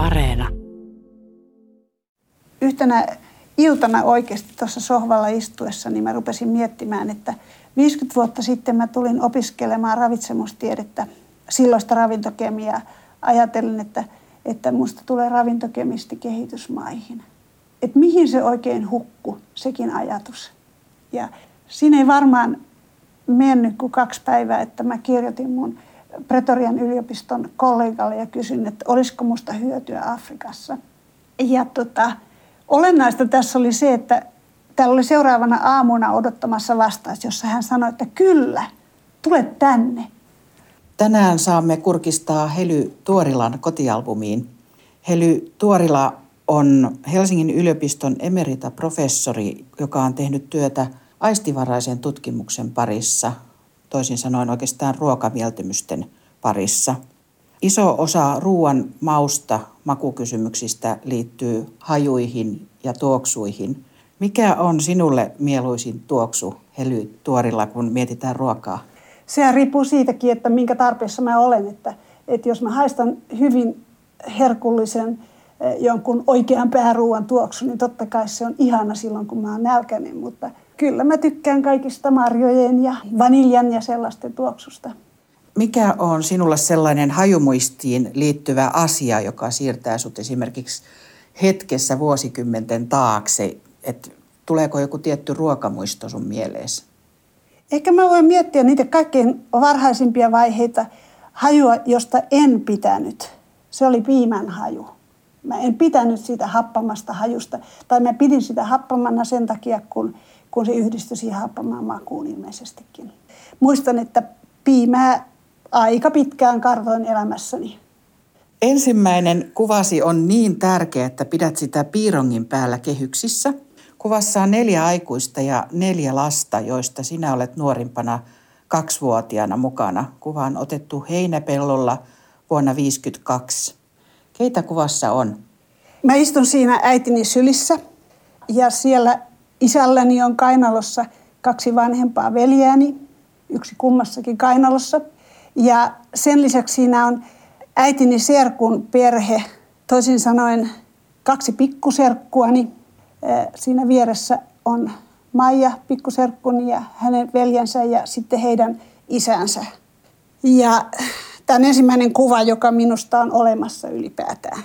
Areena. Yhtenä iltana oikeasti tuossa sohvalla istuessa, niin mä rupesin miettimään, että 50 vuotta sitten mä tulin opiskelemaan ravitsemustiedettä, silloista ravintokemiaa. Ajattelin, että, että musta tulee ravintokemisti kehitysmaihin. Että mihin se oikein hukku, sekin ajatus. Ja siinä ei varmaan mennyt kuin kaksi päivää, että mä kirjoitin mun Pretorian yliopiston kollegalle ja kysyin, että olisiko musta hyötyä Afrikassa. Ja tota, olennaista tässä oli se, että täällä oli seuraavana aamuna odottamassa vastaus, jossa hän sanoi, että kyllä, tule tänne. Tänään saamme kurkistaa Hely Tuorilan kotialbumiin. Hely Tuorila on Helsingin yliopiston emerita-professori, joka on tehnyt työtä aistivaraisen tutkimuksen parissa, toisin sanoen oikeastaan ruokamieltymysten parissa. Iso osa ruoan mausta makukysymyksistä liittyy hajuihin ja tuoksuihin. Mikä on sinulle mieluisin tuoksu Hely Tuorilla, kun mietitään ruokaa? Se riippuu siitäkin, että minkä tarpeessa mä olen. Että, että jos mä haistan hyvin herkullisen eh, jonkun oikean pääruuan tuoksu, niin totta kai se on ihana silloin, kun mä oon nälkäinen. Mutta kyllä mä tykkään kaikista marjojen ja vaniljan ja sellaisten tuoksusta. Mikä on sinulle sellainen hajumuistiin liittyvä asia, joka siirtää sinut esimerkiksi hetkessä vuosikymmenten taakse? Että tuleeko joku tietty ruokamuisto sun mieleesi? Ehkä mä voin miettiä niitä kaikkein varhaisimpia vaiheita hajua, josta en pitänyt. Se oli piimän haju. Mä en pitänyt siitä happamasta hajusta. Tai mä pidin sitä happamana sen takia, kun, kun se yhdistyi siihen happamaan makuun ilmeisestikin. Muistan, että piimää aika pitkään kartoin elämässäni. Ensimmäinen kuvasi on niin tärkeä, että pidät sitä piirongin päällä kehyksissä. Kuvassa on neljä aikuista ja neljä lasta, joista sinä olet nuorimpana kaksivuotiaana mukana. Kuva on otettu Heinäpellolla vuonna 1952. Keitä kuvassa on? Mä istun siinä äitini sylissä ja siellä isälläni on kainalossa kaksi vanhempaa veljääni, yksi kummassakin kainalossa – ja sen lisäksi siinä on äitini serkun perhe, toisin sanoen kaksi pikkuserkkuani. Siinä vieressä on Maija pikkuserkkuni ja hänen veljensä ja sitten heidän isänsä. Ja tämä on ensimmäinen kuva, joka minusta on olemassa ylipäätään.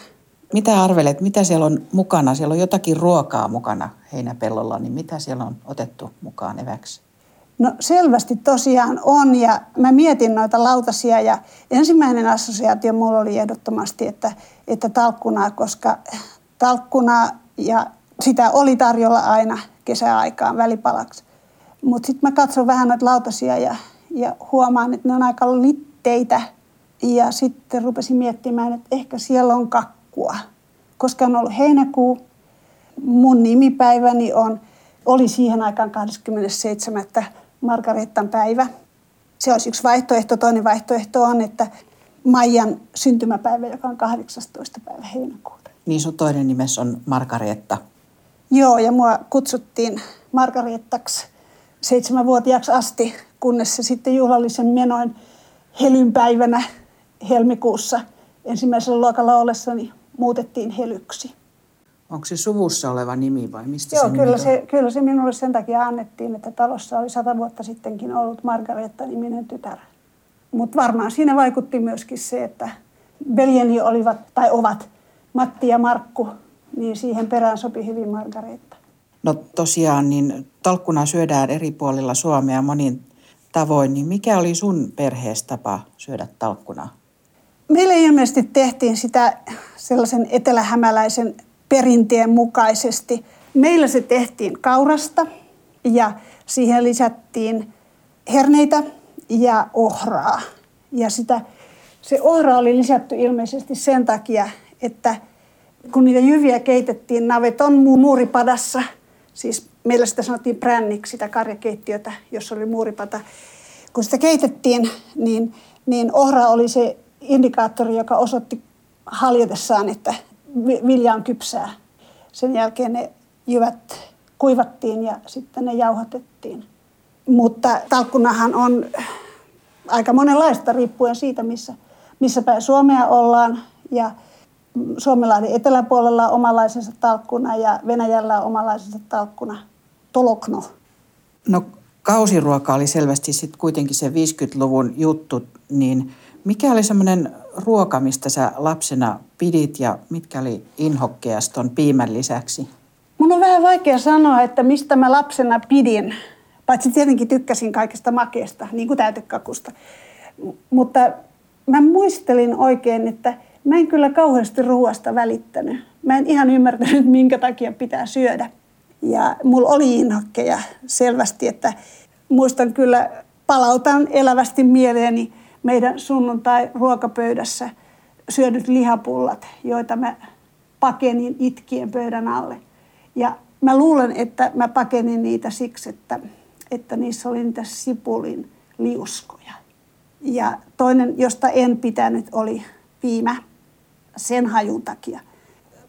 Mitä arvelet, mitä siellä on mukana? Siellä on jotakin ruokaa mukana heinäpellolla, niin mitä siellä on otettu mukaan eväksi? No selvästi tosiaan on ja mä mietin noita lautasia ja ensimmäinen assosiaatio mulla oli ehdottomasti, että, että talkkunaa, koska talkkunaa ja sitä oli tarjolla aina kesäaikaan välipalaksi. Mutta sitten mä katson vähän noita lautasia ja, ja huomaan, että ne on aika litteitä. Ja sitten rupesin miettimään, että ehkä siellä on kakkua. Koska on ollut heinäkuu, mun nimipäiväni on, oli siihen aikaan 27 Margarettan päivä. Se olisi yksi vaihtoehto. Toinen vaihtoehto on, että Maijan syntymäpäivä, joka on 18. päivä heinäkuuta. Niin sun toinen nimes on Margaretta. Joo, ja mua kutsuttiin Margarettaksi seitsemänvuotiaaksi asti, kunnes se sitten juhlallisen menoin helynpäivänä helmikuussa ensimmäisellä luokalla ollessani muutettiin helyksi. Onko se suvussa oleva nimi vai mistä Joo, se kyllä se, kyllä se minulle sen takia annettiin, että talossa oli sata vuotta sittenkin ollut Margaretta-niminen tytär. Mutta varmaan siinä vaikutti myöskin se, että veljeni olivat tai ovat Matti ja Markku, niin siihen perään sopi hyvin Margaretta. No tosiaan, niin talkkuna syödään eri puolilla Suomea monin tavoin, niin mikä oli sun perheessä tapa syödä talkkunaa? Meille ilmeisesti tehtiin sitä sellaisen etelähämäläisen perinteen mukaisesti. Meillä se tehtiin kaurasta ja siihen lisättiin herneitä ja ohraa. Ja sitä, se ohra oli lisätty ilmeisesti sen takia, että kun niitä jyviä keitettiin naveton muuripadassa, siis meillä sitä sanottiin pränniksi, sitä karjakeittiötä, jossa oli muuripata. Kun sitä keitettiin, niin, niin ohra oli se indikaattori, joka osoitti haljotessaan, että vilja on kypsää. Sen jälkeen ne jyvät kuivattiin ja sitten ne jauhatettiin. Mutta talkkunahan on aika monenlaista riippuen siitä, missä, missä päin Suomea ollaan. Ja Suomenlahden eteläpuolella omalaisensa talkkuna ja Venäjällä omalaisensa talkkuna tolokno. No kausiruoka oli selvästi sitten kuitenkin se 50-luvun juttu, niin mikä oli semmoinen ruoka, mistä sä lapsena pidit ja mitkä oli inhokkeas ton piimän lisäksi? Mun on vähän vaikea sanoa, että mistä mä lapsena pidin. Paitsi tietenkin tykkäsin kaikesta makeesta, niin kuin täytekakusta. Mutta mä muistelin oikein, että mä en kyllä kauheasti ruoasta välittänyt. Mä en ihan ymmärtänyt, minkä takia pitää syödä. Ja mulla oli inhokkeja selvästi, että muistan kyllä, palautan elävästi mieleeni meidän sunnuntai-ruokapöydässä syödyt lihapullat, joita mä pakenin itkien pöydän alle. Ja mä luulen, että mä pakenin niitä siksi, että, että niissä oli niitä sipulin liuskoja. Ja toinen, josta en pitänyt, oli piimä sen hajun takia.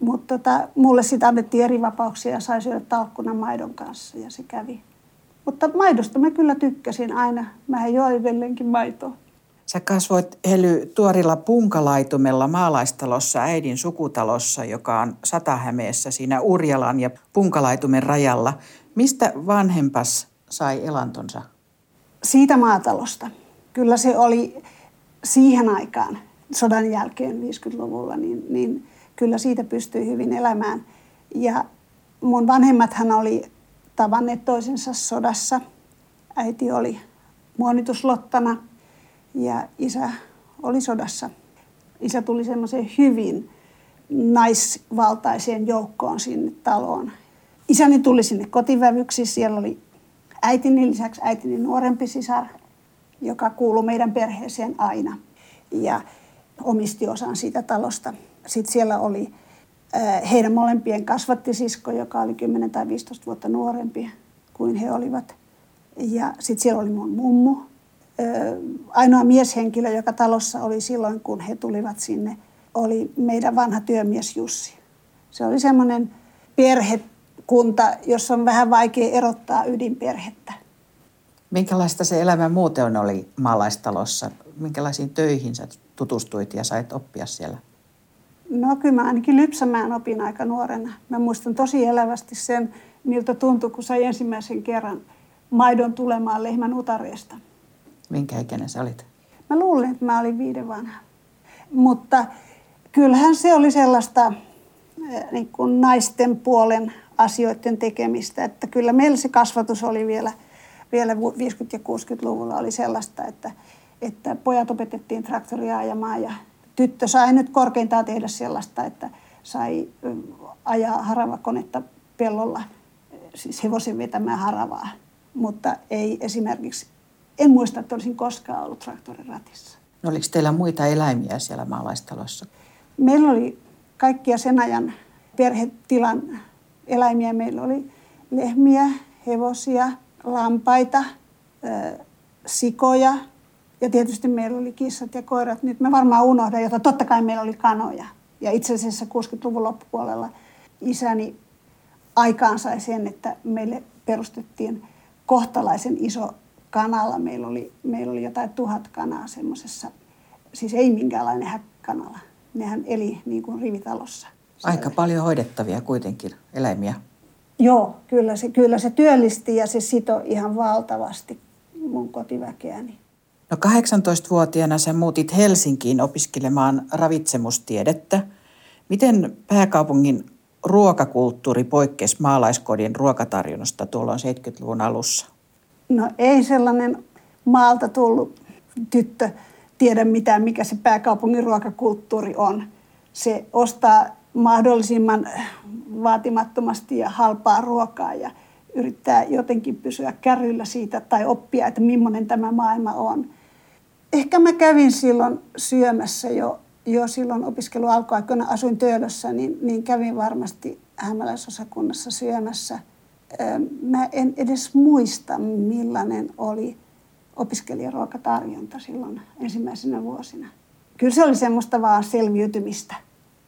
Mutta tota, mulle sitä annettiin eri vapauksia ja sai syödä talkkunan maidon kanssa ja se kävi. Mutta maidosta mä kyllä tykkäsin aina. Mä join edelleenkin maitoa. Sä kasvoit Hely tuorilla punkalaitumella maalaistalossa äidin sukutalossa, joka on Satahämeessä siinä Urjalan ja punkalaitumen rajalla. Mistä vanhempas sai elantonsa? Siitä maatalosta. Kyllä se oli siihen aikaan, sodan jälkeen 50-luvulla, niin, niin kyllä siitä pystyi hyvin elämään. Ja mun vanhemmathan oli tavanneet toisensa sodassa. Äiti oli muonituslottana ja isä oli sodassa. Isä tuli semmoiseen hyvin naisvaltaiseen joukkoon sinne taloon. Isäni tuli sinne kotivävyksi. Siellä oli äitini lisäksi äitini nuorempi sisar, joka kuului meidän perheeseen aina. Ja omisti osan siitä talosta. Sitten siellä oli heidän molempien kasvattisisko, joka oli 10 tai 15 vuotta nuorempi kuin he olivat. Ja sitten siellä oli mun mummu, ainoa mieshenkilö, joka talossa oli silloin, kun he tulivat sinne, oli meidän vanha työmies Jussi. Se oli semmoinen perhekunta, jossa on vähän vaikea erottaa ydinperhettä. Minkälaista se elämä muuten oli maalaistalossa? Minkälaisiin töihin sä tutustuit ja sait oppia siellä? No kyllä mä ainakin lypsämään opin aika nuorena. Mä muistan tosi elävästi sen, miltä tuntui, kun sai ensimmäisen kerran maidon tulemaan lehmän utareesta. Minkä ikäinen sä olit? Mä luulen, että mä olin viiden vanha. Mutta kyllähän se oli sellaista eh, niin kuin naisten puolen asioiden tekemistä. Että kyllä meillä se kasvatus oli vielä, vielä 50- ja 60-luvulla oli sellaista, että, että pojat opetettiin traktoria ajamaan ja tyttö sai nyt korkeintaan tehdä sellaista, että sai ajaa haravakonetta pellolla, siis hevosen vetämään haravaa. Mutta ei esimerkiksi en muista, että olisin koskaan ollut traktorin ratissa. No, oliko teillä muita eläimiä siellä maalaistalossa? Meillä oli kaikkia sen ajan perhetilan eläimiä. Meillä oli lehmiä, hevosia, lampaita, sikoja ja tietysti meillä oli kissat ja koirat. Nyt mä varmaan unohdan, jota totta kai meillä oli kanoja. Ja itse asiassa 60-luvun loppupuolella isäni aikaan sai sen, että meille perustettiin kohtalaisen iso kanalla. Meillä oli, meillä oli jotain tuhat kanaa semmoisessa, siis ei minkäänlainen häkkanala. Nehän eli niin kuin rivitalossa. Aika paljon hoidettavia kuitenkin eläimiä. Joo, kyllä se, kyllä se työllisti ja se sito ihan valtavasti mun kotiväkeäni. No 18-vuotiaana sä muutit Helsinkiin opiskelemaan ravitsemustiedettä. Miten pääkaupungin ruokakulttuuri poikkesi maalaiskodin ruokatarjonnasta tuolloin 70-luvun alussa? No ei sellainen maalta tullut tyttö tiedä mitään, mikä se pääkaupungin ruokakulttuuri on. Se ostaa mahdollisimman vaatimattomasti ja halpaa ruokaa ja yrittää jotenkin pysyä kärryillä siitä tai oppia, että millainen tämä maailma on. Ehkä mä kävin silloin syömässä jo, jo silloin opiskelualkuaikoina, asuin Töölössä, niin, niin kävin varmasti hämäläisosakunnassa syömässä – mä en edes muista, millainen oli opiskelijaruokatarjonta silloin ensimmäisenä vuosina. Kyllä se oli semmoista vaan selviytymistä.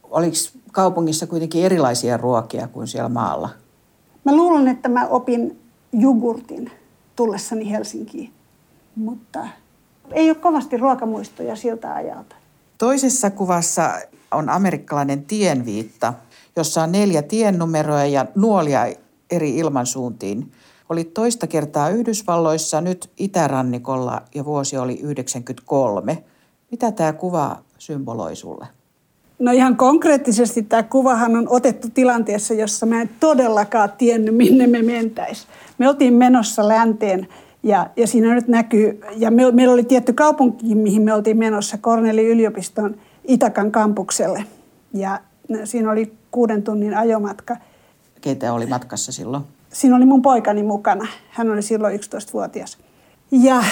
Oliko kaupungissa kuitenkin erilaisia ruokia kuin siellä maalla? Mä luulen, että mä opin jogurtin tullessani Helsinkiin, mutta ei ole kovasti ruokamuistoja siltä ajalta. Toisessa kuvassa on amerikkalainen tienviitta, jossa on neljä tiennumeroa ja nuolia eri ilmansuuntiin. Oli toista kertaa Yhdysvalloissa, nyt itärannikolla ja vuosi oli 93. Mitä tämä kuva symboloi sulle? No ihan konkreettisesti tämä kuvahan on otettu tilanteessa, jossa mä en todellakaan tiennyt, minne me mentäis. Me oltiin menossa länteen ja, ja siinä nyt näkyy, ja me, meillä oli tietty kaupunki, mihin me oltiin menossa, Korneli yliopiston Itakan kampukselle. Ja siinä oli kuuden tunnin ajomatka. Keitä oli matkassa silloin? Siinä oli mun poikani mukana. Hän oli silloin 11-vuotias. Ja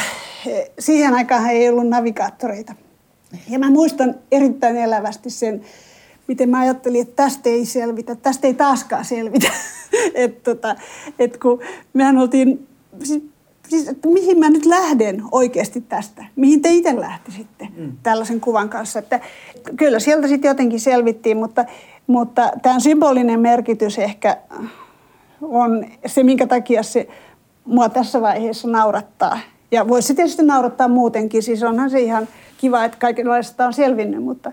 eh, siihen aikaan ei ollut navigaattoreita. Ja mä muistan erittäin elävästi sen, miten mä ajattelin, että tästä ei selvitä, tästä ei taaskaan selvitä. että tota, et kun mehän oltiin, siis, siis, että mihin mä nyt lähden oikeasti tästä, mihin te itse lähtisitte mm. tällaisen kuvan kanssa. Että kyllä sieltä sitten jotenkin selvittiin, mutta, mutta tämän symbolinen merkitys ehkä on se, minkä takia se mua tässä vaiheessa naurattaa. Ja voisi tietysti naurattaa muutenkin, siis onhan se ihan kiva, että kaikenlaista on selvinnyt, mutta,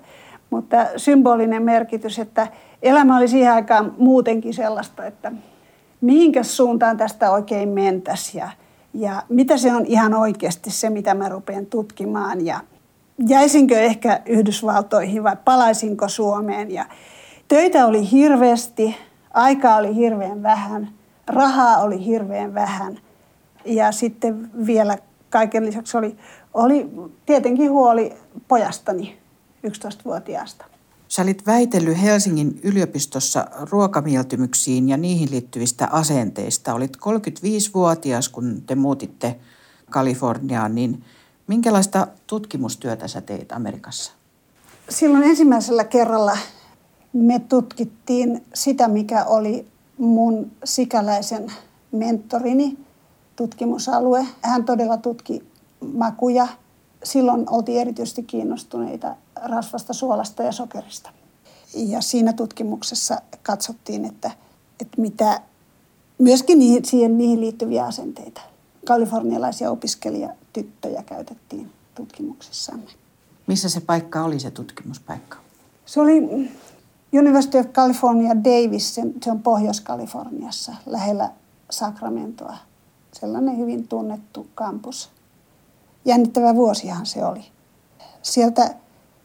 mutta symbolinen merkitys, että elämä oli siihen aikaan muutenkin sellaista, että mihinkä suuntaan tästä oikein mentäisi ja, ja mitä se on ihan oikeasti se, mitä mä rupean tutkimaan ja jäisinkö ehkä Yhdysvaltoihin vai palaisinko Suomeen ja töitä oli hirveästi, aikaa oli hirveän vähän, rahaa oli hirveän vähän ja sitten vielä kaiken lisäksi oli, oli tietenkin huoli pojastani 11-vuotiaasta. Sä olit väitellyt Helsingin yliopistossa ruokamieltymyksiin ja niihin liittyvistä asenteista. Olit 35-vuotias, kun te muutitte Kaliforniaan, niin minkälaista tutkimustyötä sä teit Amerikassa? Silloin ensimmäisellä kerralla me tutkittiin sitä, mikä oli mun sikäläisen mentorini tutkimusalue. Hän todella tutki makuja. Silloin oltiin erityisesti kiinnostuneita rasvasta, suolasta ja sokerista. Ja siinä tutkimuksessa katsottiin, että, että mitä myöskin niihin, siihen, niihin liittyviä asenteita. Kalifornialaisia opiskelijatyttöjä käytettiin tutkimuksessamme. Missä se paikka oli, se tutkimuspaikka? Se oli University of California Davis, se on Pohjois-Kaliforniassa, lähellä Sacramentoa. Sellainen hyvin tunnettu kampus. Jännittävä vuosihan se oli. Sieltä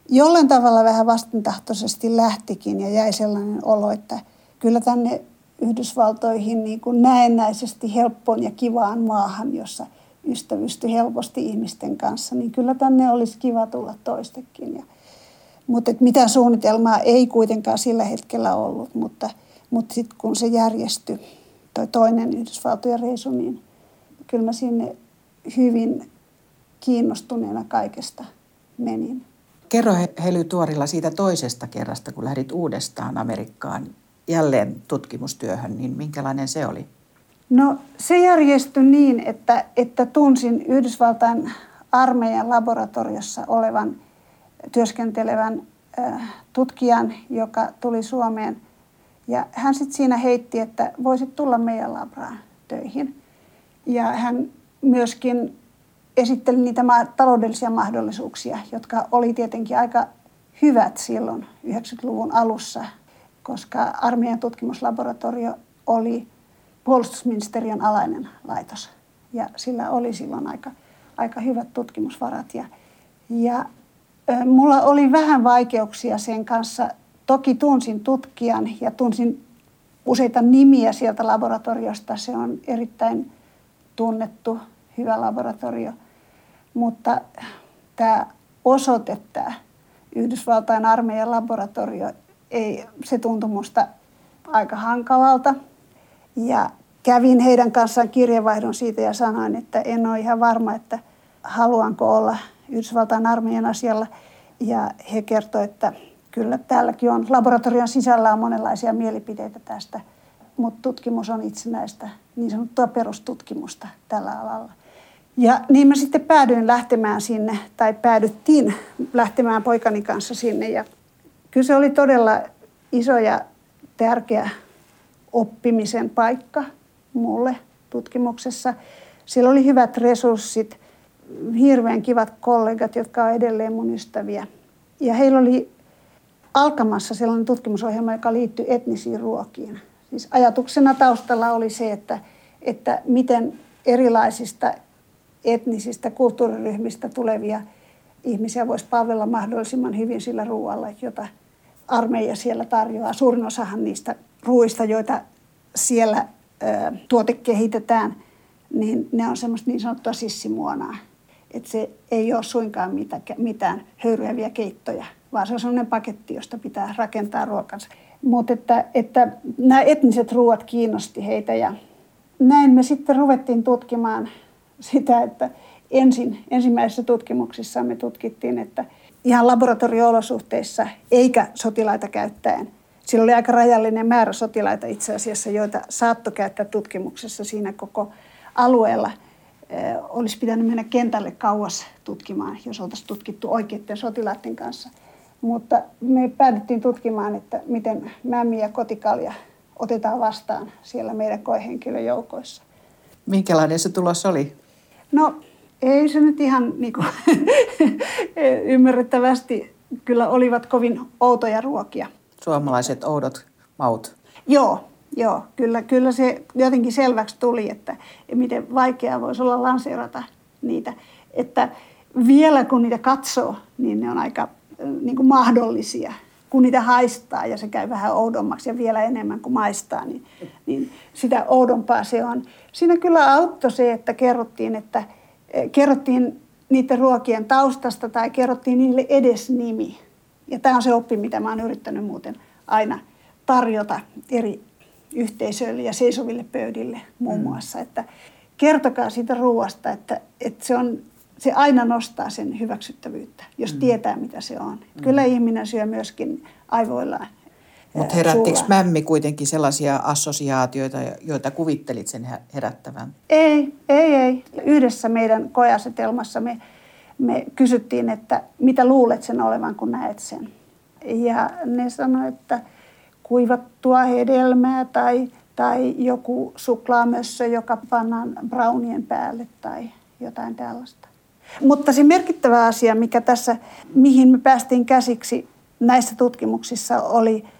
jollain tavalla vähän vastentahtoisesti lähtikin ja jäi sellainen olo, että kyllä tänne Yhdysvaltoihin niin kuin näennäisesti helppoon ja kivaan maahan, jossa ystävysty helposti ihmisten kanssa, niin kyllä tänne olisi kiva tulla toistekin. Ja, mutta mitään suunnitelmaa ei kuitenkaan sillä hetkellä ollut, mutta, mutta sitten kun se järjestyi, toi toinen Yhdysvaltojen reisu, niin kyllä mä sinne hyvin kiinnostuneena kaikesta menin. Kerro Hely Tuorilla siitä toisesta kerrasta, kun lähdit uudestaan Amerikkaan jälleen tutkimustyöhön, niin minkälainen se oli? No se järjestyi niin, että, että tunsin Yhdysvaltain armeijan laboratoriossa olevan työskentelevän äh, tutkijan, joka tuli Suomeen. Ja hän sitten siinä heitti, että voisit tulla meidän labraan töihin. Ja hän myöskin esitteli niitä taloudellisia mahdollisuuksia, jotka oli tietenkin aika hyvät silloin 90-luvun alussa, koska armeijan tutkimuslaboratorio oli puolustusministeriön alainen laitos. Ja sillä oli silloin aika, aika hyvät tutkimusvarat. Ja, ja mulla oli vähän vaikeuksia sen kanssa. Toki tunsin tutkijan ja tunsin useita nimiä sieltä laboratoriosta. Se on erittäin tunnettu, hyvä laboratorio. Mutta tämä osoite, tämä Yhdysvaltain armeijan laboratorio, ei, se tuntui minusta aika hankalalta. Ja kävin heidän kanssaan kirjeenvaihdon siitä ja sanoin, että en ole ihan varma, että haluanko olla Yhdysvaltain armeijan asialla. Ja he kertoivat, että kyllä täälläkin on, laboratorion sisällä on monenlaisia mielipiteitä tästä, mutta tutkimus on itsenäistä, niin sanottua perustutkimusta tällä alalla. Ja niin mä sitten päädyin lähtemään sinne, tai päädyttiin lähtemään poikani kanssa sinne. Ja kyllä se oli todella iso ja tärkeä oppimisen paikka mulle tutkimuksessa. Siellä oli hyvät resurssit, hirveän kivat kollegat, jotka ovat edelleen mun ystäviä. Ja heillä oli alkamassa sellainen tutkimusohjelma, joka liittyy etnisiin ruokiin. Siis ajatuksena taustalla oli se, että, että miten erilaisista etnisistä kulttuuriryhmistä tulevia ihmisiä voisi palvella mahdollisimman hyvin sillä ruoalla, jota armeija siellä tarjoaa. Suurin osahan niistä ruuista, joita siellä ö, tuotekehitetään, niin ne on semmoista niin sanottua sissimuonaa. Että se ei ole suinkaan mitään, höyryäviä keittoja, vaan se on sellainen paketti, josta pitää rakentaa ruokansa. Mutta että, että nämä etniset ruoat kiinnosti heitä ja näin me sitten ruvettiin tutkimaan sitä, että ensin, ensimmäisissä tutkimuksissa me tutkittiin, että ihan laboratorio-olosuhteissa eikä sotilaita käyttäen. Sillä oli aika rajallinen määrä sotilaita itse asiassa, joita saattoi käyttää tutkimuksessa siinä koko alueella. Olisi pitänyt mennä kentälle kauas tutkimaan, jos oltaisiin tutkittu oikeiden sotilaiden kanssa. Mutta me päädyttiin tutkimaan, että miten mämmi ja kotikalja otetaan vastaan siellä meidän koehenkilöjoukoissa. Minkälainen se tulos oli? No ei se nyt ihan niin kuin, ymmärrettävästi kyllä olivat kovin outoja ruokia. Suomalaiset oudot maut. Joo, joo. Kyllä, kyllä se jotenkin selväksi tuli, että miten vaikeaa voisi olla lanseerata niitä. Että vielä kun niitä katsoo, niin ne on aika niin kuin mahdollisia. Kun niitä haistaa ja se käy vähän oudommaksi ja vielä enemmän kuin maistaa, niin, niin sitä oudompaa se on. Siinä kyllä auttoi se, että kerrottiin, että – kerrottiin niiden ruokien taustasta tai kerrottiin niille edes nimi. Ja tämä on se oppi, mitä mä oon yrittänyt muuten aina tarjota eri yhteisöille ja seisoville pöydille muun mm. muassa, että kertokaa siitä ruoasta, että, että se, on, se aina nostaa sen hyväksyttävyyttä, jos mm. tietää mitä se on. Mm. Kyllä ihminen syö myöskin aivoillaan mutta herättikö mämmi kuitenkin sellaisia assosiaatioita, joita kuvittelit sen herättävän? Ei, ei, ei. Yhdessä meidän koeasetelmassa me, me kysyttiin, että mitä luulet sen olevan, kun näet sen. Ja ne sanoivat, että kuivattua hedelmää tai, tai joku suklaamössö, joka pannaan brownien päälle tai jotain tällaista. Mutta se merkittävä asia, mikä tässä, mihin me päästiin käsiksi näissä tutkimuksissa, oli –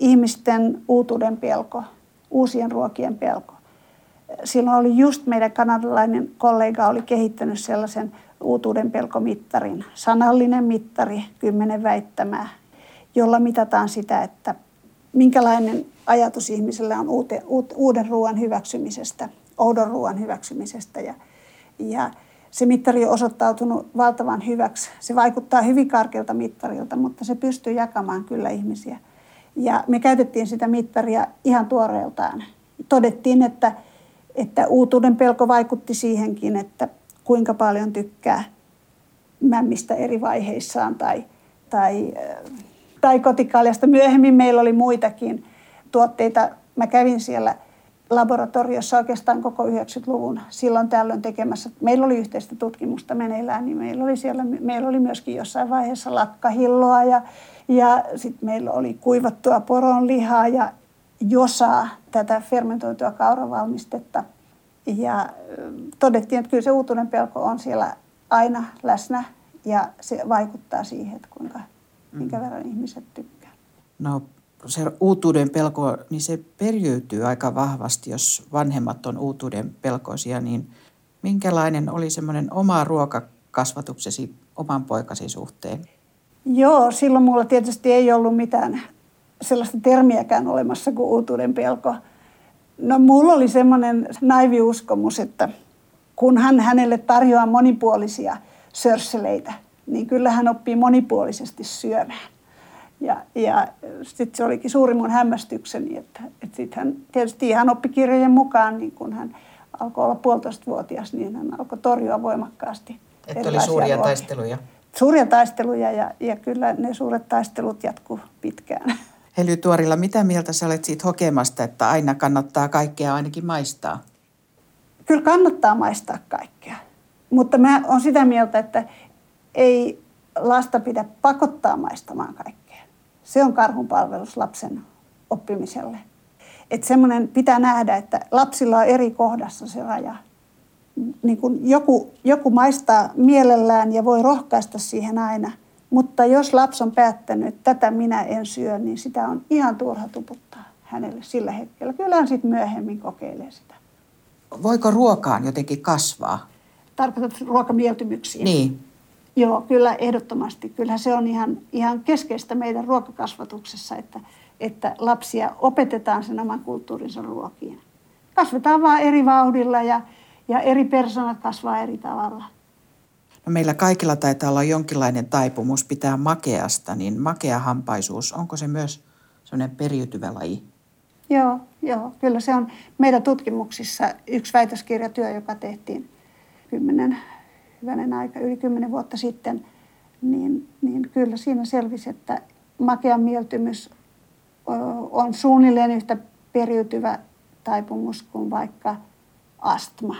ihmisten uutuuden pelko, uusien ruokien pelko. Silloin oli just meidän kanadalainen kollega oli kehittänyt sellaisen uutuuden pelkomittarin, sanallinen mittari, kymmenen väittämää, jolla mitataan sitä, että minkälainen ajatus ihmisellä on uute, uuden ruoan hyväksymisestä, oudon ruoan hyväksymisestä. Ja, ja se mittari on osoittautunut valtavan hyväksi. Se vaikuttaa hyvin karkealta mittarilta, mutta se pystyy jakamaan kyllä ihmisiä – ja me käytettiin sitä mittaria ihan tuoreeltaan. Todettiin, että, että uutuuden pelko vaikutti siihenkin, että kuinka paljon tykkää mämmistä eri vaiheissaan tai, tai, tai kotikaljasta. Myöhemmin meillä oli muitakin tuotteita. Mä kävin siellä laboratoriossa oikeastaan koko 90-luvun silloin tällöin tekemässä. Meillä oli yhteistä tutkimusta meneillään, niin meillä oli, siellä, meillä oli myöskin jossain vaiheessa lakkahilloa ja ja sitten meillä oli kuivattua poronlihaa ja josaa, tätä fermentoitua kauravalmistetta. Ja todettiin, että kyllä se uutuuden pelko on siellä aina läsnä ja se vaikuttaa siihen, että kuinka, minkä mm. verran ihmiset tykkää. No se uutuuden pelko, niin se periytyy aika vahvasti, jos vanhemmat on uutuuden pelkoisia, niin minkälainen oli semmoinen oma ruokakasvatuksesi oman poikasi suhteen? Joo, silloin mulla tietysti ei ollut mitään sellaista termiäkään olemassa kuin uutuuden pelko. No mulla oli semmoinen naivi uskomus, että kun hän hänelle tarjoaa monipuolisia sörsseleitä, niin kyllä hän oppii monipuolisesti syömään. Ja, ja sitten se olikin suuri mun hämmästykseni, että, että sitten hän tietysti ihan oppikirjojen mukaan, niin kun hän alkoi olla puolitoista-vuotias, niin hän alkoi torjua voimakkaasti Että oli suuria ruokia. taisteluja suuria taisteluja ja, ja kyllä ne suuret taistelut jatkuu pitkään. Hely Tuorilla, mitä mieltä sä olet siitä hokemasta, että aina kannattaa kaikkea ainakin maistaa? Kyllä kannattaa maistaa kaikkea, mutta mä olen sitä mieltä, että ei lasta pidä pakottaa maistamaan kaikkea. Se on karhunpalvelus lapsen oppimiselle. Että semmoinen pitää nähdä, että lapsilla on eri kohdassa se raja niin kuin joku, joku maistaa mielellään ja voi rohkaista siihen aina, Mutta jos lapsi on päättänyt, että tätä minä en syö, niin sitä on ihan turha tuputtaa hänelle sillä hetkellä. Kyllä hän sitten myöhemmin kokeilee sitä. Voiko ruokaan jotenkin kasvaa? Tarkoitat ruokamieltymyksiä? Niin. Joo, kyllä ehdottomasti. Kyllä se on ihan, ihan keskeistä meidän ruokakasvatuksessa, että, että lapsia opetetaan sen oman kulttuurinsa ruokiin. Kasvetaan vaan eri vauhdilla ja, ja eri persoonat kasvaa eri tavalla. No meillä kaikilla taitaa olla jonkinlainen taipumus pitää makeasta, niin makeahampaisuus, onko se myös sellainen periytyvä laji? Joo, joo, kyllä se on meidän tutkimuksissa yksi väitöskirjatyö, joka tehtiin kymmenen, hyvänen aika, yli kymmenen vuotta sitten, niin, niin kyllä siinä selvisi, että makean mieltymys on suunnilleen yhtä periytyvä taipumus kuin vaikka astma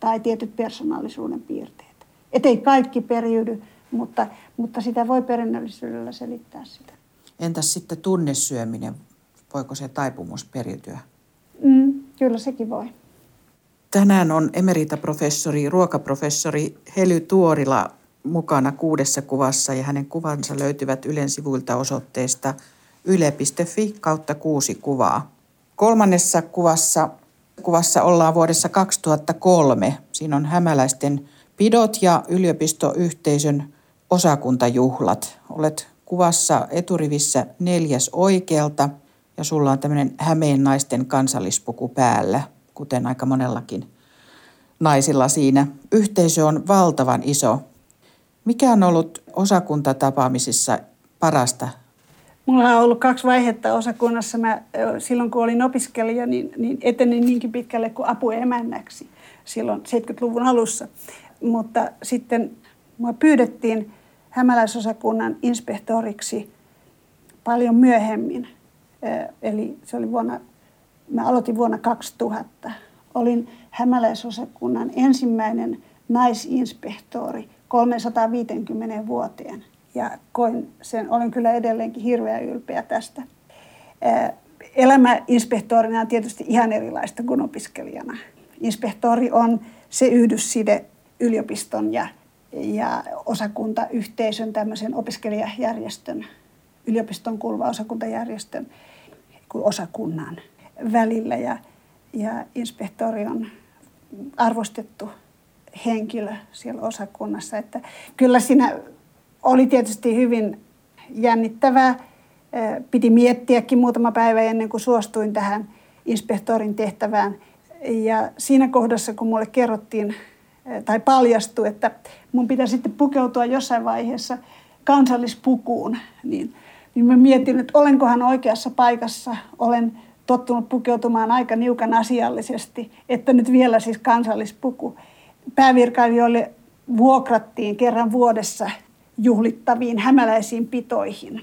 tai tietyt persoonallisuuden piirteet. Et ei kaikki periydy, mutta, mutta sitä voi perinnöllisyydellä selittää sitä. Entäs sitten tunnesyöminen? Voiko se taipumus periytyä? Mm, kyllä sekin voi. Tänään on emeritaprofessori, ruokaprofessori Hely Tuorila mukana kuudessa kuvassa ja hänen kuvansa löytyvät Ylen sivuilta osoitteesta yle.fi kautta kuusi kuvaa. Kolmannessa kuvassa, kuvassa ollaan vuodessa 2003. Siinä on hämäläisten pidot ja yliopistoyhteisön osakuntajuhlat. Olet kuvassa eturivissä neljäs oikealta ja sulla on tämmöinen Hämeen naisten kansallispuku päällä, kuten aika monellakin naisilla siinä. Yhteisö on valtavan iso. Mikä on ollut osakuntatapaamisissa parasta? Mulla on ollut kaksi vaihetta osakunnassa. Mä, silloin kun olin opiskelija, niin, niin etenin niinkin pitkälle kuin apuemännäksi silloin 70-luvun alussa. Mutta sitten mua pyydettiin hämäläisosakunnan inspektoriksi paljon myöhemmin. Eli se oli vuonna, mä aloitin vuonna 2000. Olin hämäläisosakunnan ensimmäinen naisinspektori 350 vuoteen. Ja koin sen, olen kyllä edelleenkin hirveän ylpeä tästä. Elämä inspektorina on tietysti ihan erilaista kuin opiskelijana. Inspektori on se yhdysside yliopiston ja, ja osakuntayhteisön, tämmöisen opiskelijajärjestön, yliopiston kuuluva osakuntajärjestön kuin osakunnan välillä. Ja, ja inspektori on arvostettu henkilö siellä osakunnassa. Että kyllä siinä oli tietysti hyvin jännittävää. Piti miettiäkin muutama päivä ennen kuin suostuin tähän inspektorin tehtävään. Ja siinä kohdassa, kun mulle kerrottiin tai paljastui, että mun pitää sitten pukeutua jossain vaiheessa kansallispukuun, niin, niin mä mietin, että olenkohan oikeassa paikassa. Olen tottunut pukeutumaan aika niukan asiallisesti, että nyt vielä siis kansallispuku. Päävirkailijoille vuokrattiin kerran vuodessa juhlittaviin hämäläisiin pitoihin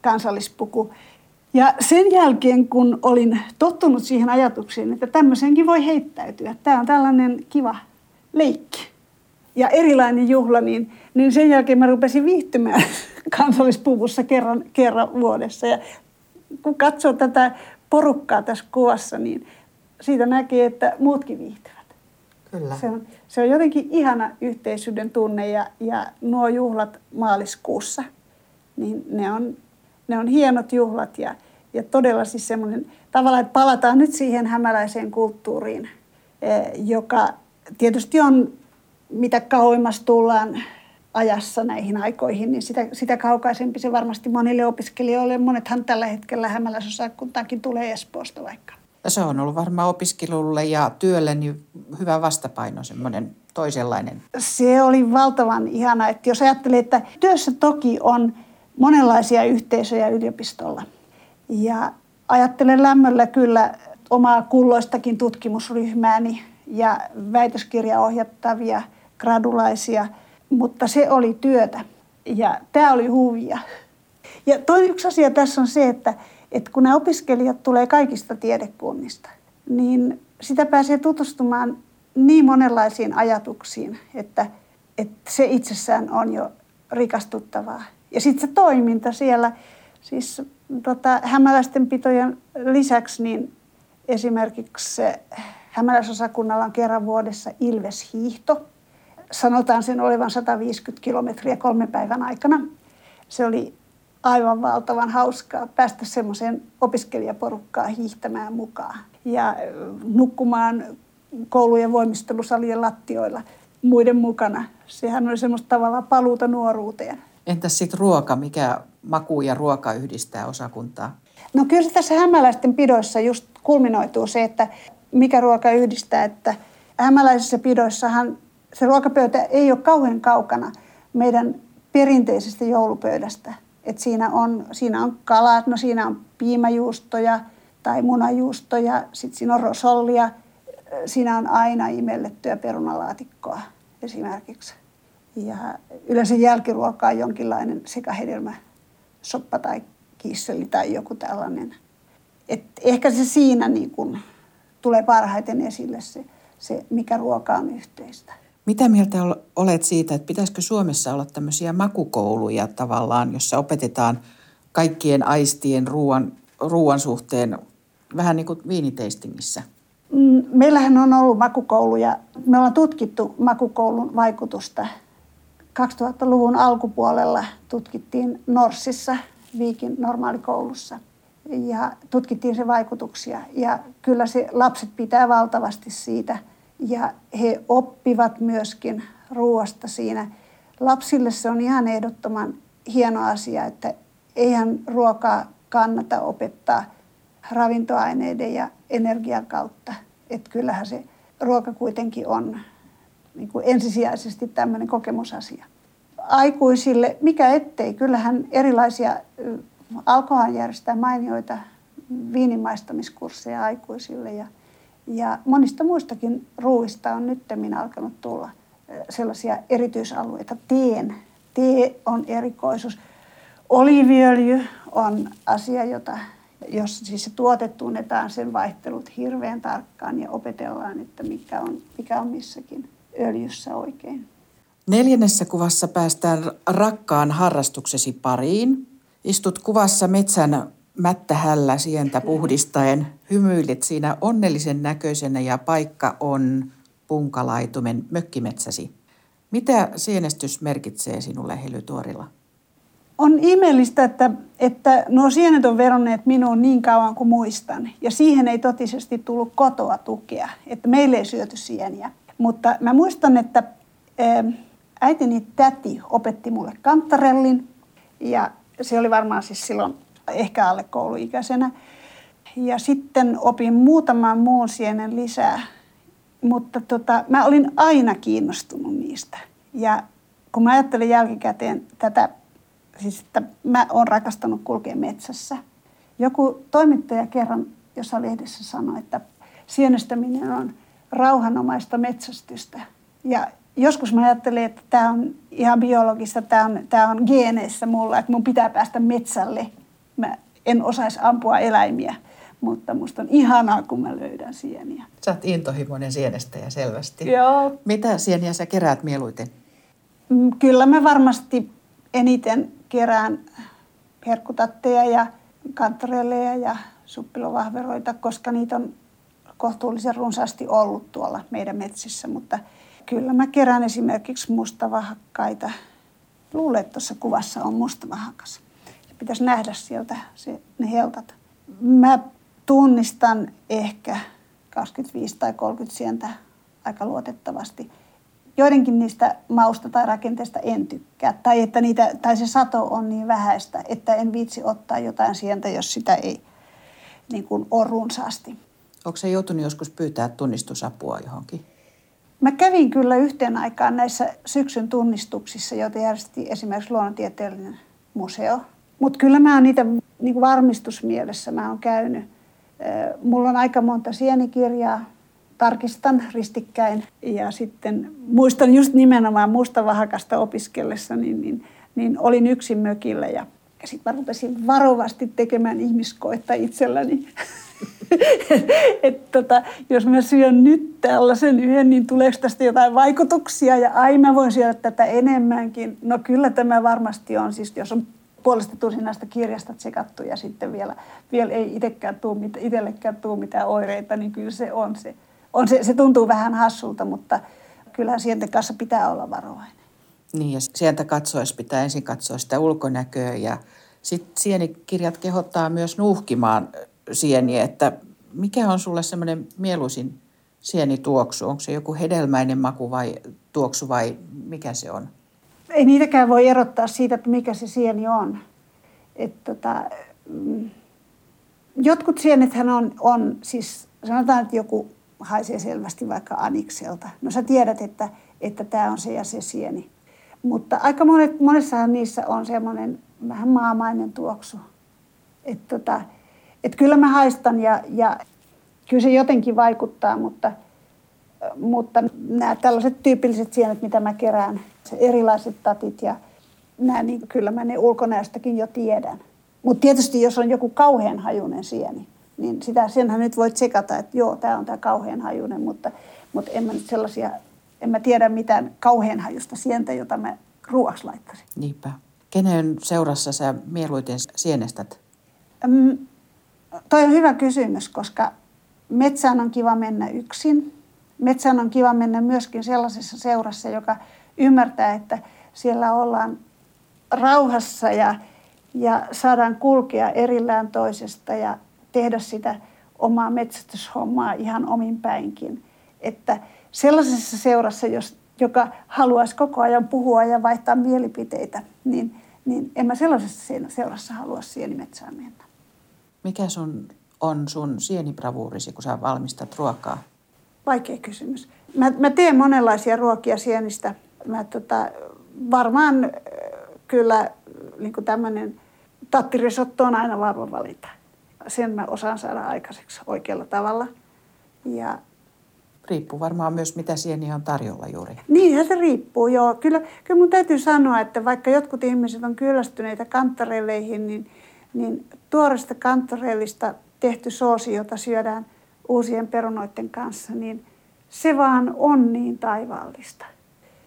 kansallispuku. Ja sen jälkeen, kun olin tottunut siihen ajatukseen, että tämmöisenkin voi heittäytyä, tämä on tällainen kiva leikki ja erilainen juhla, niin, niin sen jälkeen mä rupesin viihtymään kansallispuvussa kerran, kerran vuodessa. Ja kun katsoo tätä porukkaa tässä kuvassa, niin siitä näkee, että muutkin viihtyvät. Kyllä. Se on, se on jotenkin ihana yhteisyyden tunne ja, ja nuo juhlat maaliskuussa, niin ne on, ne on hienot juhlat ja, ja todella siis semmoinen tavalla, että palataan nyt siihen hämäläiseen kulttuuriin, eh, joka tietysti on, mitä kauemmas tullaan ajassa näihin aikoihin, niin sitä, sitä kaukaisempi se varmasti monille opiskelijoille. Monethan tällä hetkellä hämäläisosakuntaakin tulee Espoosta vaikka. Se on ollut varmaan opiskelulle ja työlle niin hyvä vastapaino, semmoinen toisenlainen. Se oli valtavan ihana, että jos ajattelee, että työssä toki on monenlaisia yhteisöjä yliopistolla. Ja ajattelen lämmöllä kyllä omaa kulloistakin tutkimusryhmääni ja väitöskirjaohjattavia gradulaisia, mutta se oli työtä ja tämä oli huvia. Ja toinen yksi asia tässä on se, että, että kun nämä opiskelijat tulee kaikista tiedekunnista, niin sitä pääsee tutustumaan niin monenlaisiin ajatuksiin, että, että se itsessään on jo rikastuttavaa. Ja sitten se toiminta siellä, siis tota, hämäläisten pitojen lisäksi, niin esimerkiksi Hämäläisosakunnalla on kerran vuodessa Ilves-hiihto. Sanotaan sen olevan 150 kilometriä kolmen päivän aikana. se oli aivan valtavan hauskaa päästä semmoiseen opiskelijaporukkaan hiihtämään mukaan ja nukkumaan koulujen voimistelusalien lattioilla muiden mukana. Sehän oli semmoista tavallaan paluuta nuoruuteen. Entäs sitten ruoka? Mikä maku ja ruoka yhdistää osakuntaa? No kyllä se tässä hämäläisten pidoissa just kulminoituu se, että mikä ruoka yhdistää, että hämäläisissä pidoissahan se ruokapöytä ei ole kauhean kaukana meidän perinteisestä joulupöydästä. Et siinä, on, siinä on kalat, no siinä on piimajuustoja tai munajuustoja, sitten siinä on rosollia, siinä on aina imellettyä perunalaatikkoa esimerkiksi. Ja yleensä jälkiruoka on jonkinlainen sekahedelmä, soppa tai kisseli tai joku tällainen. Et ehkä se siinä niin kun tulee parhaiten esille se, se, mikä ruoka on yhteistä. Mitä mieltä olet siitä, että pitäisikö Suomessa olla tämmöisiä makukouluja tavallaan, jossa opetetaan kaikkien aistien ruoan, ruoan suhteen vähän niin kuin viiniteistingissä? Mm, meillähän on ollut makukouluja. Me ollaan tutkittu makukoulun vaikutusta. 2000-luvun alkupuolella tutkittiin Norsissa, Viikin normaalikoulussa, ja tutkittiin sen vaikutuksia. Ja kyllä se lapset pitää valtavasti siitä – ja he oppivat myöskin ruoasta siinä. Lapsille se on ihan ehdottoman hieno asia, että eihän ruokaa kannata opettaa ravintoaineiden ja energian kautta. Että kyllähän se ruoka kuitenkin on niin kuin ensisijaisesti tämmöinen kokemusasia. Aikuisille, mikä ettei, kyllähän erilaisia, alkohan järjestää mainioita viinimaistamiskursseja aikuisille ja ja monista muistakin ruuista on nyt alkanut tulla sellaisia erityisalueita. Teen. Tee on erikoisuus. Oliviöljy on asia, jota, jos siis se tuote tunnetaan sen vaihtelut hirveän tarkkaan ja opetellaan, että mikä on, mikä on missäkin öljyssä oikein. Neljännessä kuvassa päästään rakkaan harrastuksesi pariin. Istut kuvassa metsän mättähällä sientä puhdistaen. Hymyilit siinä onnellisen näköisenä ja paikka on punkalaitumen mökkimetsäsi. Mitä sienestys merkitsee sinulle Helytuorilla? On ihmeellistä, että, että nuo sienet on veronneet minuun niin kauan kuin muistan. Ja siihen ei totisesti tullut kotoa tukea, että meille ei syöty sieniä. Mutta mä muistan, että äitini täti opetti mulle kantarellin. Ja se oli varmaan siis silloin ehkä alle kouluikäisenä. Ja sitten opin muutaman muun sienen lisää, mutta tota, mä olin aina kiinnostunut niistä. Ja kun mä ajattelen jälkikäteen tätä, siis että mä oon rakastanut kulkea metsässä. Joku toimittaja kerran jossa lehdessä sanoi, että sienestäminen on rauhanomaista metsästystä. Ja joskus mä ajattelen, että tämä on ihan biologista, tämä on, tämä on geeneissä mulla, että mun pitää päästä metsälle mä en osaisi ampua eläimiä, mutta musta on ihanaa, kun mä löydän sieniä. Sä oot intohimoinen sienestäjä selvästi. Joo. Mitä sieniä sä keräät mieluiten? Mm, kyllä mä varmasti eniten kerään herkkutatteja ja kantarelleja ja suppilovahveroita, koska niitä on kohtuullisen runsaasti ollut tuolla meidän metsissä, mutta kyllä mä kerään esimerkiksi mustavahakkaita. Luulen, että tuossa kuvassa on mustavahakas pitäisi nähdä sieltä se, ne heltat. Mä tunnistan ehkä 25 tai 30 sientä aika luotettavasti. Joidenkin niistä mausta tai rakenteesta en tykkää. Tai, että niitä, tai se sato on niin vähäistä, että en viitsi ottaa jotain sientä, jos sitä ei niin kuin ole runsaasti. Onko se joutunut joskus pyytää tunnistusapua johonkin? Mä kävin kyllä yhteen aikaan näissä syksyn tunnistuksissa, joita järjesti esimerkiksi luonnontieteellinen museo – mutta kyllä mä oon niitä niin varmistusmielessä mä oon käynyt. Mulla on aika monta sienikirjaa, tarkistan ristikkäin ja sitten muistan just nimenomaan mustavahakasta opiskellessa, niin, niin, niin olin yksin mökillä ja sitten mä rupesin varovasti tekemään ihmiskoetta itselläni. et tota, jos mä syön nyt tällaisen yhden, niin tuleeko tästä jotain vaikutuksia ja ai mä voin syödä tätä enemmänkin. No kyllä tämä varmasti on, siis jos on puolesta tusinasta kirjasta tsekattu ja sitten vielä, vielä ei itsekään tuu, itsellekään tule mitään oireita, niin kyllä se on se. On se, se tuntuu vähän hassulta, mutta kyllähän sienten kanssa pitää olla varovainen. Niin ja sieltä katsoessa pitää ensin katsoa sitä ulkonäköä ja sitten sienikirjat kehottaa myös nuuhkimaan sieniä, että mikä on sulle semmoinen mieluisin sienituoksu? Onko se joku hedelmäinen maku vai tuoksu vai mikä se on? Ei niitäkään voi erottaa siitä, että mikä se sieni on. Et tota, mm, jotkut sienethän on, on, siis sanotaan, että joku haisee selvästi vaikka anikselta. No sä tiedät, että että tämä on se ja se sieni. Mutta aika monet, monessahan niissä on semmoinen vähän maamainen tuoksu. Että tota, et kyllä mä haistan ja, ja kyllä se jotenkin vaikuttaa, mutta, mutta nämä tällaiset tyypilliset sienet, mitä mä kerään, se erilaiset tatit ja nämä, niin kyllä mä ne ulkonäöstäkin jo tiedän. Mutta tietysti jos on joku kauhean hajunen sieni, niin sitä, senhän nyt voit tsekata, että joo, tämä on tämä kauhean hajunen, mutta, mutta en mä nyt sellaisia, en mä tiedä mitään kauhean hajusta sientä, jota mä ruoaksi laittaisin. Niinpä. Kenen seurassa sä mieluiten sienestät? Mm, toi on hyvä kysymys, koska metsään on kiva mennä yksin. Metsään on kiva mennä myöskin sellaisessa seurassa, joka ymmärtää, että siellä ollaan rauhassa ja, ja saadaan kulkea erillään toisesta ja tehdä sitä omaa metsästyshommaa ihan omin päinkin. Että sellaisessa seurassa, jos, joka haluaisi koko ajan puhua ja vaihtaa mielipiteitä, niin, niin en mä sellaisessa seurassa halua sienimetsään mennä. Mikä sun on sun sienibravuurisi, kun sä valmistat ruokaa? Vaikea kysymys. Mä, mä teen monenlaisia ruokia sienistä. Mä tota, varmaan kyllä niin tämmöinen tattirisotto on aina varma valinta sen mä osaan saada aikaiseksi oikealla tavalla. Ja Riippuu varmaan myös, mitä sieniä on tarjolla juuri. Niin, se riippuu, joo. Kyllä, kyllä mun täytyy sanoa, että vaikka jotkut ihmiset on kyllästyneitä kantarelleihin, niin, niin tuoresta kantarellista tehty soosi, jota syödään uusien perunoiden kanssa, niin se vaan on niin taivaallista.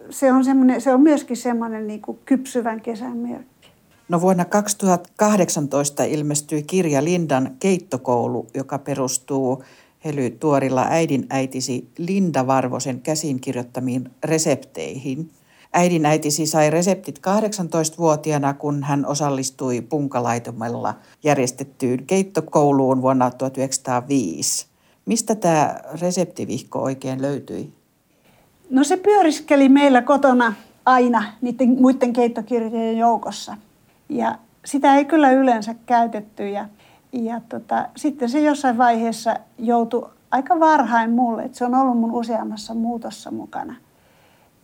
Se on, se on myöskin semmoinen niin kuin kypsyvän kesän merkki. No vuonna 2018 ilmestyi kirja Lindan keittokoulu, joka perustuu Hely Tuorilla äidin äitisi Linda Varvosen käsin kirjoittamiin resepteihin. Äidin äitisi sai reseptit 18-vuotiaana, kun hän osallistui punkalaitomella järjestettyyn keittokouluun vuonna 1905. Mistä tämä reseptivihko oikein löytyi? No se pyöriskeli meillä kotona aina niiden muiden keittokirjojen joukossa – ja sitä ei kyllä yleensä käytetty ja, ja tota, sitten se jossain vaiheessa joutui aika varhain mulle, että se on ollut mun useammassa muutossa mukana.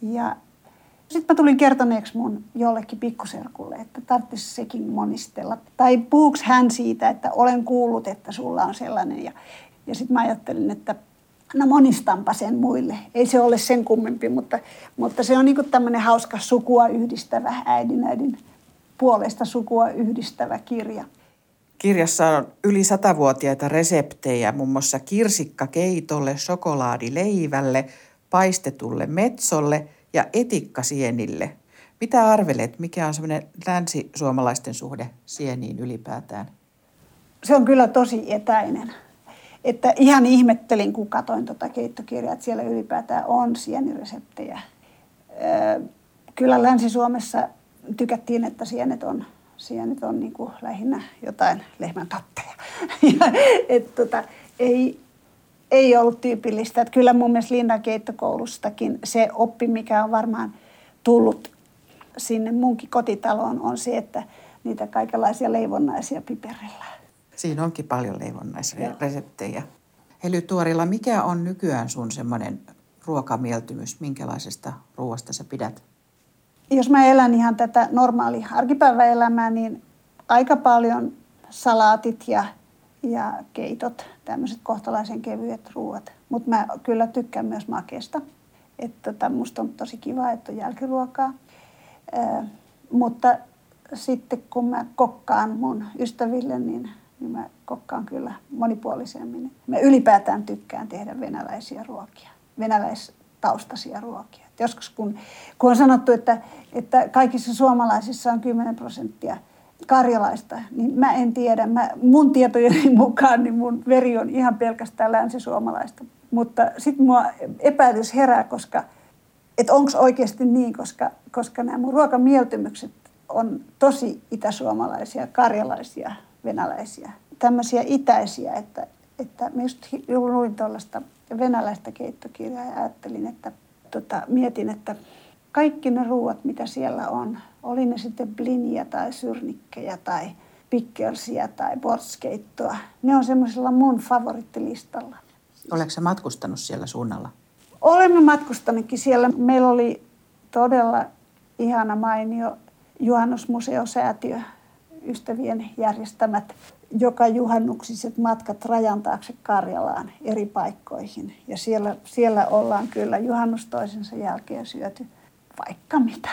Ja sitten mä tulin kertoneeksi mun jollekin pikkuserkulle, että tarvitsisi sekin monistella. Tai puhuks hän siitä, että olen kuullut, että sulla on sellainen. Ja, ja sitten mä ajattelin, että no monistanpa sen muille. Ei se ole sen kummempi, mutta, mutta se on niinku tämmöinen hauska sukua yhdistävä äidin äidin puolesta sukua yhdistävä kirja. Kirjassa on yli satavuotiaita reseptejä, muun muassa kirsikkakeitolle, sokolaadileivälle, paistetulle metsolle ja etikkasienille. Mitä arvelet, mikä on semmoinen länsisuomalaisten suhde sieniin ylipäätään? Se on kyllä tosi etäinen. Että ihan ihmettelin, kun katoin tuota keittokirjaa, että siellä ylipäätään on sienireseptejä. Kyllä Länsi-Suomessa tykättiin, että sienet on, sienet on niin kuin lähinnä jotain lehmän tatteja. et tota, ei, ei ollut tyypillistä. Että kyllä mun mielestä Linnan keittokoulustakin se oppi, mikä on varmaan tullut sinne munkin kotitaloon, on se, että niitä kaikenlaisia leivonnaisia piperellään. Siinä onkin paljon leivonnaisia reseptejä. Eli Tuorilla, mikä on nykyään sun semmoinen ruokamieltymys? Minkälaisesta ruoasta sä pidät? jos mä elän ihan tätä normaalia arkipäiväelämää, niin aika paljon salaatit ja, ja keitot, tämmöiset kohtalaisen kevyet ruoat. Mutta mä kyllä tykkään myös makeesta. Että tota, musta on tosi kiva, että on jälkiruokaa. Ää, mutta sitten kun mä kokkaan mun ystäville, niin, niin mä kokkaan kyllä monipuolisemmin. Mä ylipäätään tykkään tehdä venäläisiä ruokia, venäläistaustaisia ruokia. Joskus kun, kun on sanottu, että, että kaikissa suomalaisissa on 10 prosenttia karjalaista, niin mä en tiedä. Mä, mun tietojeni mukaan niin mun veri on ihan pelkästään länsisuomalaista. Mutta sitten mua epäilys herää, koska että onko oikeasti niin, koska, koska nämä mun ruokamieltymykset on tosi itäsuomalaisia, karjalaisia, venäläisiä, tämmöisiä itäisiä, että, että mä just luin tuollaista venäläistä keittokirjaa ja ajattelin, että tota, mietin, että kaikki ne ruuat, mitä siellä on, oli ne sitten blinja tai syrnikkejä tai pikkelsiä tai borskeittoa, ne on semmoisella mun favorittilistalla. Oletko matkustanut siellä suunnalla? Olemme matkustaneetkin siellä. Meillä oli todella ihana mainio juhannusmuseosäätiö, ystävien järjestämät joka juhannuksiset matkat rajan taakse Karjalaan eri paikkoihin. Ja siellä, siellä ollaan kyllä juhannus toisensa jälkeen syöty vaikka mitä.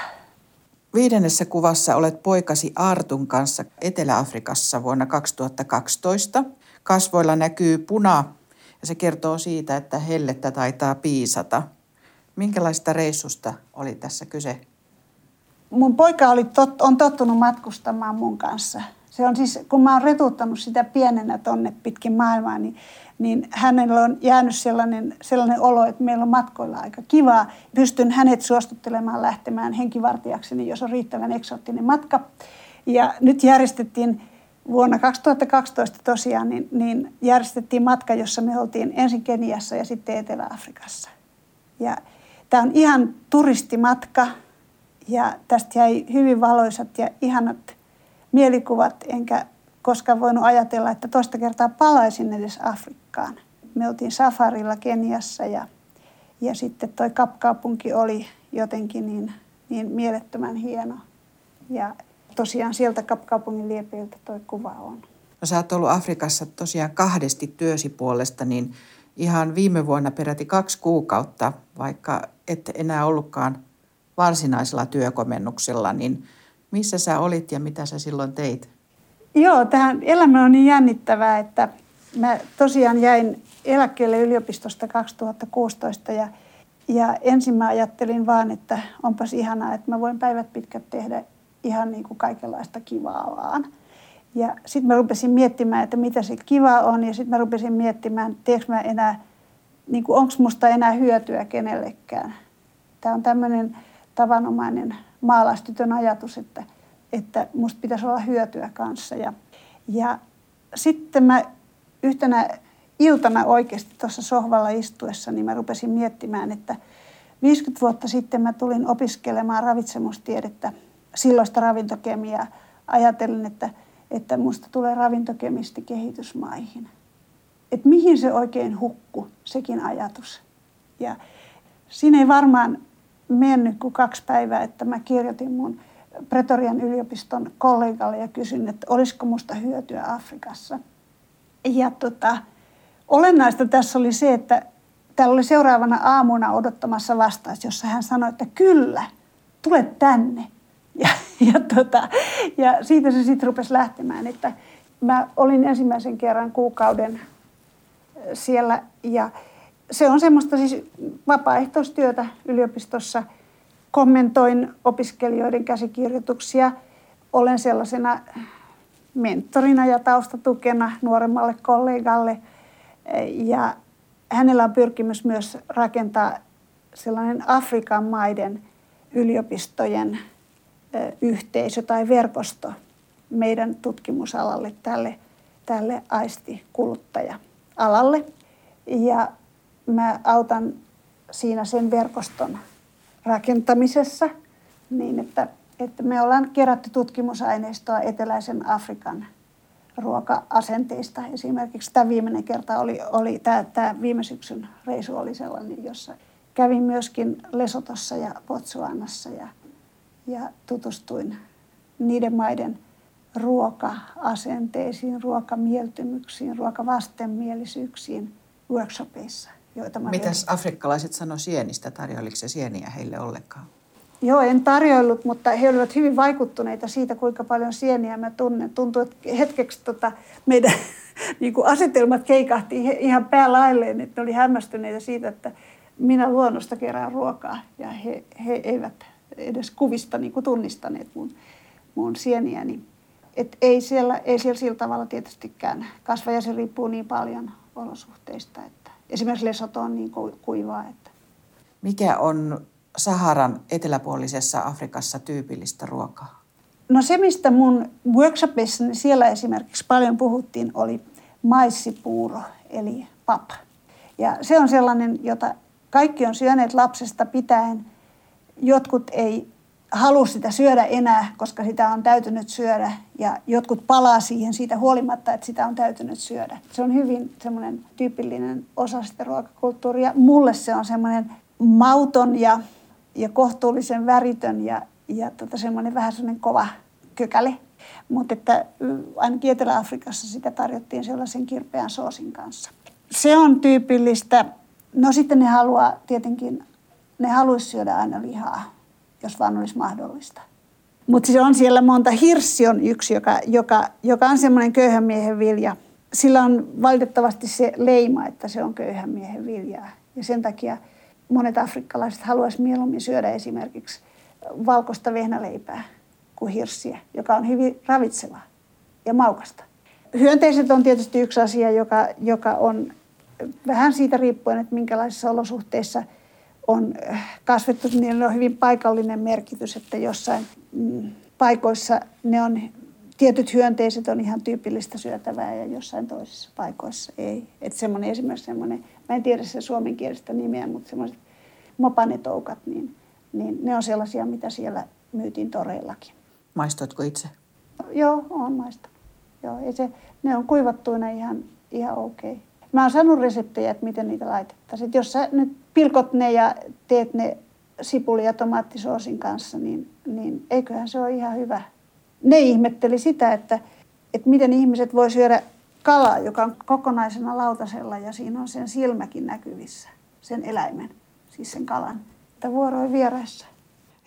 Viidennessä kuvassa olet poikasi Artun kanssa Etelä-Afrikassa vuonna 2012. Kasvoilla näkyy puna ja se kertoo siitä, että hellettä taitaa piisata. Minkälaista reissusta oli tässä kyse? Mun poika oli tot, on tottunut matkustamaan mun kanssa. Se on siis, kun mä oon retuttanut sitä pienenä tonne pitkin maailmaa, niin, niin hänellä on jäänyt sellainen, sellainen olo, että meillä on matkoilla aika kivaa. Pystyn hänet suostuttelemaan lähtemään henkivartijakseni, jos on riittävän eksoottinen matka. Ja nyt järjestettiin vuonna 2012 tosiaan niin, niin järjestettiin matka, jossa me oltiin ensin Keniassa ja sitten Etelä-Afrikassa. Ja tämä on ihan turistimatka ja tästä jäi hyvin valoisat ja ihanat mielikuvat, enkä koskaan voinut ajatella, että toista kertaa palaisin edes Afrikkaan. Me oltiin safarilla Keniassa ja, ja sitten toi Kapkaupunki oli jotenkin niin, niin mielettömän hieno. Ja tosiaan sieltä Kapkaupungin liepeiltä tuo kuva on. No sä oot ollut Afrikassa tosiaan kahdesti työsi puolesta, niin ihan viime vuonna peräti kaksi kuukautta, vaikka et enää ollutkaan varsinaisella työkomennuksella, niin missä sä olit ja mitä sä silloin teit? Joo, tähän elämä on niin jännittävää, että mä tosiaan jäin eläkkeelle yliopistosta 2016 ja, ja ensin mä ajattelin vaan, että onpas ihanaa, että mä voin päivät pitkät tehdä ihan niin kuin kaikenlaista kivaa vaan. Ja sitten mä rupesin miettimään, että mitä se kiva on ja sitten mä rupesin miettimään, teekö mä enää, niin onko musta enää hyötyä kenellekään. Tämä on tämmöinen tavanomainen maalaistytön ajatus, että, että musta pitäisi olla hyötyä kanssa. Ja, ja sitten mä yhtenä iltana oikeasti tuossa sohvalla istuessa, niin mä rupesin miettimään, että 50 vuotta sitten mä tulin opiskelemaan ravitsemustiedettä, silloista ravintokemiaa. Ajattelin, että, että musta tulee ravintokemisti kehitysmaihin. Että mihin se oikein hukku, sekin ajatus. Ja siinä ei varmaan mennyt kuin kaksi päivää, että mä kirjoitin mun Pretorian yliopiston kollegalle ja kysyin, että olisiko musta hyötyä Afrikassa. Ja tota, olennaista tässä oli se, että täällä oli seuraavana aamuna odottamassa vastaus, jossa hän sanoi, että kyllä, tule tänne. Ja, ja, tota, ja siitä se sitten rupesi lähtemään, että mä olin ensimmäisen kerran kuukauden siellä ja se on semmoista siis vapaaehtoistyötä yliopistossa. Kommentoin opiskelijoiden käsikirjoituksia. Olen sellaisena mentorina ja taustatukena nuoremmalle kollegalle. Ja hänellä on pyrkimys myös rakentaa sellainen Afrikan maiden yliopistojen yhteisö tai verkosto meidän tutkimusalalle, tälle, tälle aistikuluttaja-alalle. Ja mä autan siinä sen verkoston rakentamisessa niin, että, että me ollaan kerätty tutkimusaineistoa eteläisen Afrikan ruoka-asenteista. Esimerkiksi tämä viimeinen kerta oli, oli tämä, tämä viime syksyn reisu oli sellainen, jossa kävin myöskin Lesotossa ja Botswanassa ja, ja tutustuin niiden maiden ruoka-asenteisiin, ruokamieltymyksiin, ruokavastenmielisyyksiin workshopeissa joita mä Mitäs vedin. afrikkalaiset sanoi sienistä? Tarjoiliko se sieniä heille ollenkaan? Joo, en tarjoillut, mutta he olivat hyvin vaikuttuneita siitä, kuinka paljon sieniä mä tunnen. Tuntuu, että hetkeksi tota, meidän niin kuin asetelmat keikahti ihan päälailleen, että ne oli hämmästyneitä siitä, että minä luonnosta kerään ruokaa ja he, he eivät edes kuvista niin kuin tunnistaneet mun, mun sieniäni. Et ei, siellä, ei siellä sillä tavalla tietystikään kasva ja se riippuu niin paljon olosuhteista, että esimerkiksi Lesoto on niin kuivaa. Että. Mikä on Saharan eteläpuolisessa Afrikassa tyypillistä ruokaa? No se, mistä mun workshopissa, niin siellä esimerkiksi paljon puhuttiin, oli maissipuuro, eli pap. Ja se on sellainen, jota kaikki on syöneet lapsesta pitäen. Jotkut ei halua sitä syödä enää, koska sitä on täytynyt syödä. Ja jotkut palaa siihen siitä huolimatta, että sitä on täytynyt syödä. Se on hyvin semmoinen tyypillinen osa sitä ruokakulttuuria. Mulle se on semmoinen mauton ja, ja kohtuullisen väritön ja, ja tota semmoinen vähän semmoinen kova kökäle. Mutta että ainakin Etelä-Afrikassa sitä tarjottiin sellaisen kirpeän soosin kanssa. Se on tyypillistä. No sitten ne haluaa tietenkin, ne haluaisi syödä aina lihaa, jos vaan olisi mahdollista. Mutta siis on siellä monta. Hirssi on yksi, joka, joka, joka on semmoinen köyhän miehen vilja. Sillä on valitettavasti se leima, että se on köyhän miehen viljaa. Ja sen takia monet afrikkalaiset haluaisivat mieluummin syödä esimerkiksi valkoista vehnäleipää kuin hirssiä, joka on hyvin ravitsevaa ja maukasta. Hyönteiset on tietysti yksi asia, joka, joka on vähän siitä riippuen, että minkälaisissa olosuhteissa on kasvettu, niin niillä on hyvin paikallinen merkitys, että jossain mm, paikoissa ne on, tietyt hyönteiset on ihan tyypillistä syötävää ja jossain toisissa paikoissa ei. Että semmoinen esimerkiksi semmoinen, mä en tiedä se suomenkielistä nimeä, mutta semmoiset mopanetoukat, niin, niin ne on sellaisia, mitä siellä myytiin toreillakin. Maistoitko itse? Joo, on maista. Joo, ei se, ne on kuivattuina ihan, ihan okei. Okay. Mä oon saanut reseptejä, että miten niitä laitettaisiin. Jos sä nyt pilkot ne ja teet ne sipuli- ja tomaattisoosin kanssa, niin, niin eiköhän se ole ihan hyvä. Ne ihmetteli sitä, että, että miten ihmiset voi syödä kalaa, joka on kokonaisena lautasella ja siinä on sen silmäkin näkyvissä, sen eläimen, siis sen kalan. Että vuoroin vieraissa.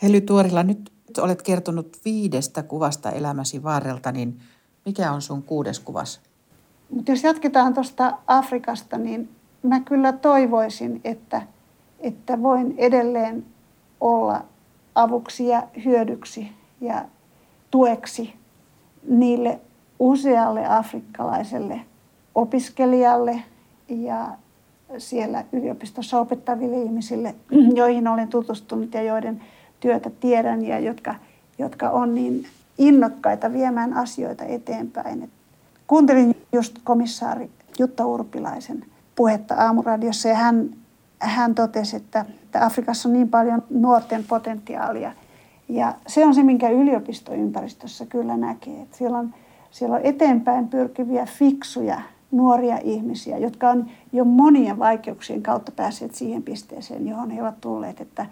Hely Tuorila, nyt olet kertonut viidestä kuvasta elämäsi varrelta, niin mikä on sun kuudes kuvas? Mutta jos jatketaan tuosta Afrikasta, niin mä kyllä toivoisin, että, että voin edelleen olla avuksi ja hyödyksi ja tueksi niille usealle afrikkalaiselle opiskelijalle ja siellä yliopistossa opettaville ihmisille, joihin olen tutustunut ja joiden työtä tiedän ja jotka, jotka on niin innokkaita viemään asioita eteenpäin. Kuuntelin just komissaari Jutta Urpilaisen puhetta Aamuradiossa ja hän, hän totesi, että, että Afrikassa on niin paljon nuorten potentiaalia. Ja se on se, minkä yliopistoympäristössä kyllä näkee. Että siellä, on, siellä on eteenpäin pyrkiviä fiksuja nuoria ihmisiä, jotka on jo monien vaikeuksien kautta päässeet siihen pisteeseen, johon he ovat tulleet. Että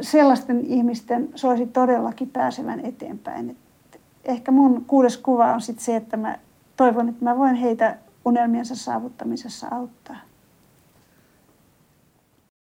sellaisten ihmisten soisi todellakin pääsevän eteenpäin. Et ehkä mun kuudes kuva on sitten se, että mä toivon, että mä voin heitä unelmiensa saavuttamisessa auttaa.